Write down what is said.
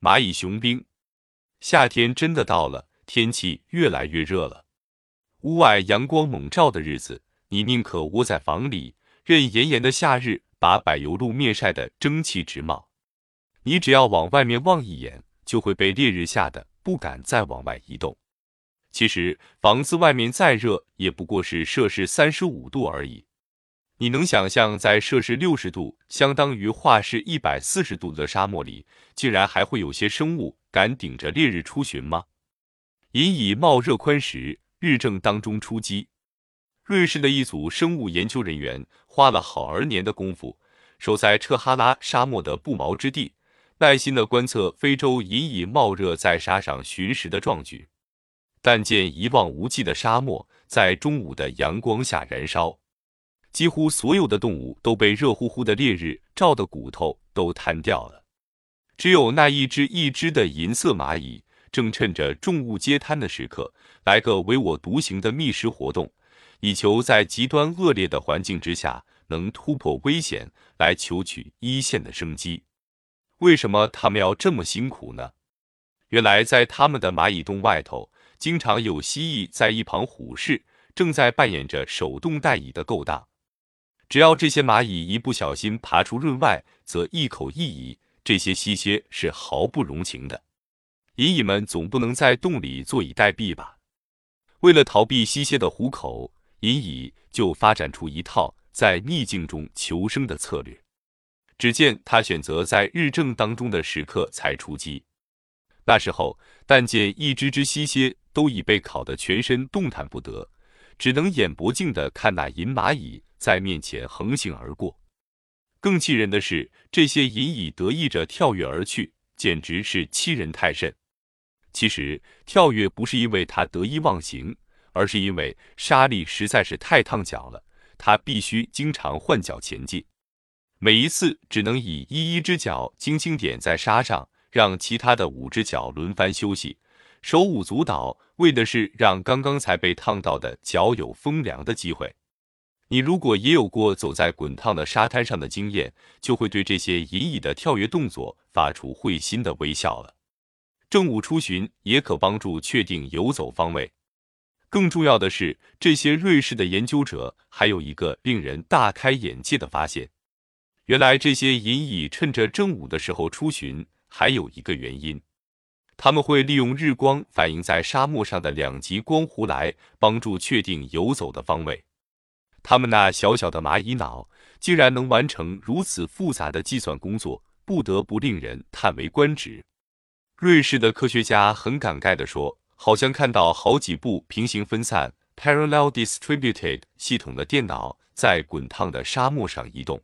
蚂蚁雄兵。夏天真的到了，天气越来越热了。屋外阳光猛照的日子，你宁可窝在房里，任炎炎的夏日把柏油路面晒得蒸汽直冒。你只要往外面望一眼，就会被烈日吓得不敢再往外移动。其实房子外面再热，也不过是摄氏三十五度而已。你能想象在摄氏六十度，相当于华氏一百四十度的沙漠里，竟然还会有些生物敢顶着烈日出巡吗？引以冒热宽时，日正当中出击。瑞士的一组生物研究人员花了好儿年的功夫，守在彻哈拉沙漠的不毛之地，耐心的观测非洲引以冒热在沙上寻食的壮举。但见一望无际的沙漠在中午的阳光下燃烧，几乎所有的动物都被热乎乎的烈日照得骨头都瘫掉了，只有那一只一只的银色蚂蚁正趁着重物接瘫的时刻，来个唯我独行的觅食活动，以求在极端恶劣的环境之下能突破危险，来求取一线的生机。为什么他们要这么辛苦呢？原来在他们的蚂蚁洞外头。经常有蜥蜴在一旁虎视，正在扮演着手动带蚁的勾当。只要这些蚂蚁一不小心爬出润外，则一口一蚁，这些蜥蝎是毫不容情的。蚁蚁们总不能在洞里坐以待毙吧？为了逃避蜥蝎的虎口，蚁蚁就发展出一套在逆境中求生的策略。只见他选择在日正当中的时刻才出击。那时候，但见一只只蜥蝎都已被烤得全身动弹不得，只能眼不净的看那银蚂蚁在面前横行而过。更气人的是，这些银蚁得意着跳跃而去，简直是欺人太甚。其实，跳跃不是因为它得意忘形，而是因为沙粒实在是太烫脚了，它必须经常换脚前进，每一次只能以一一只脚轻轻点在沙上。让其他的五只脚轮番休息，手舞足蹈，为的是让刚刚才被烫到的脚有风凉的机会。你如果也有过走在滚烫的沙滩上的经验，就会对这些隐隐的跳跃动作发出会心的微笑了。正午出巡也可帮助确定游走方位。更重要的是，这些瑞士的研究者还有一个令人大开眼界的发现：原来这些隐蚁趁着正午的时候出巡。还有一个原因，他们会利用日光反映在沙漠上的两极光弧来帮助确定游走的方位。他们那小小的蚂蚁脑竟然能完成如此复杂的计算工作，不得不令人叹为观止。瑞士的科学家很感慨地说：“好像看到好几部平行分散 （parallel distributed） 系统的电脑在滚烫的沙漠上移动。”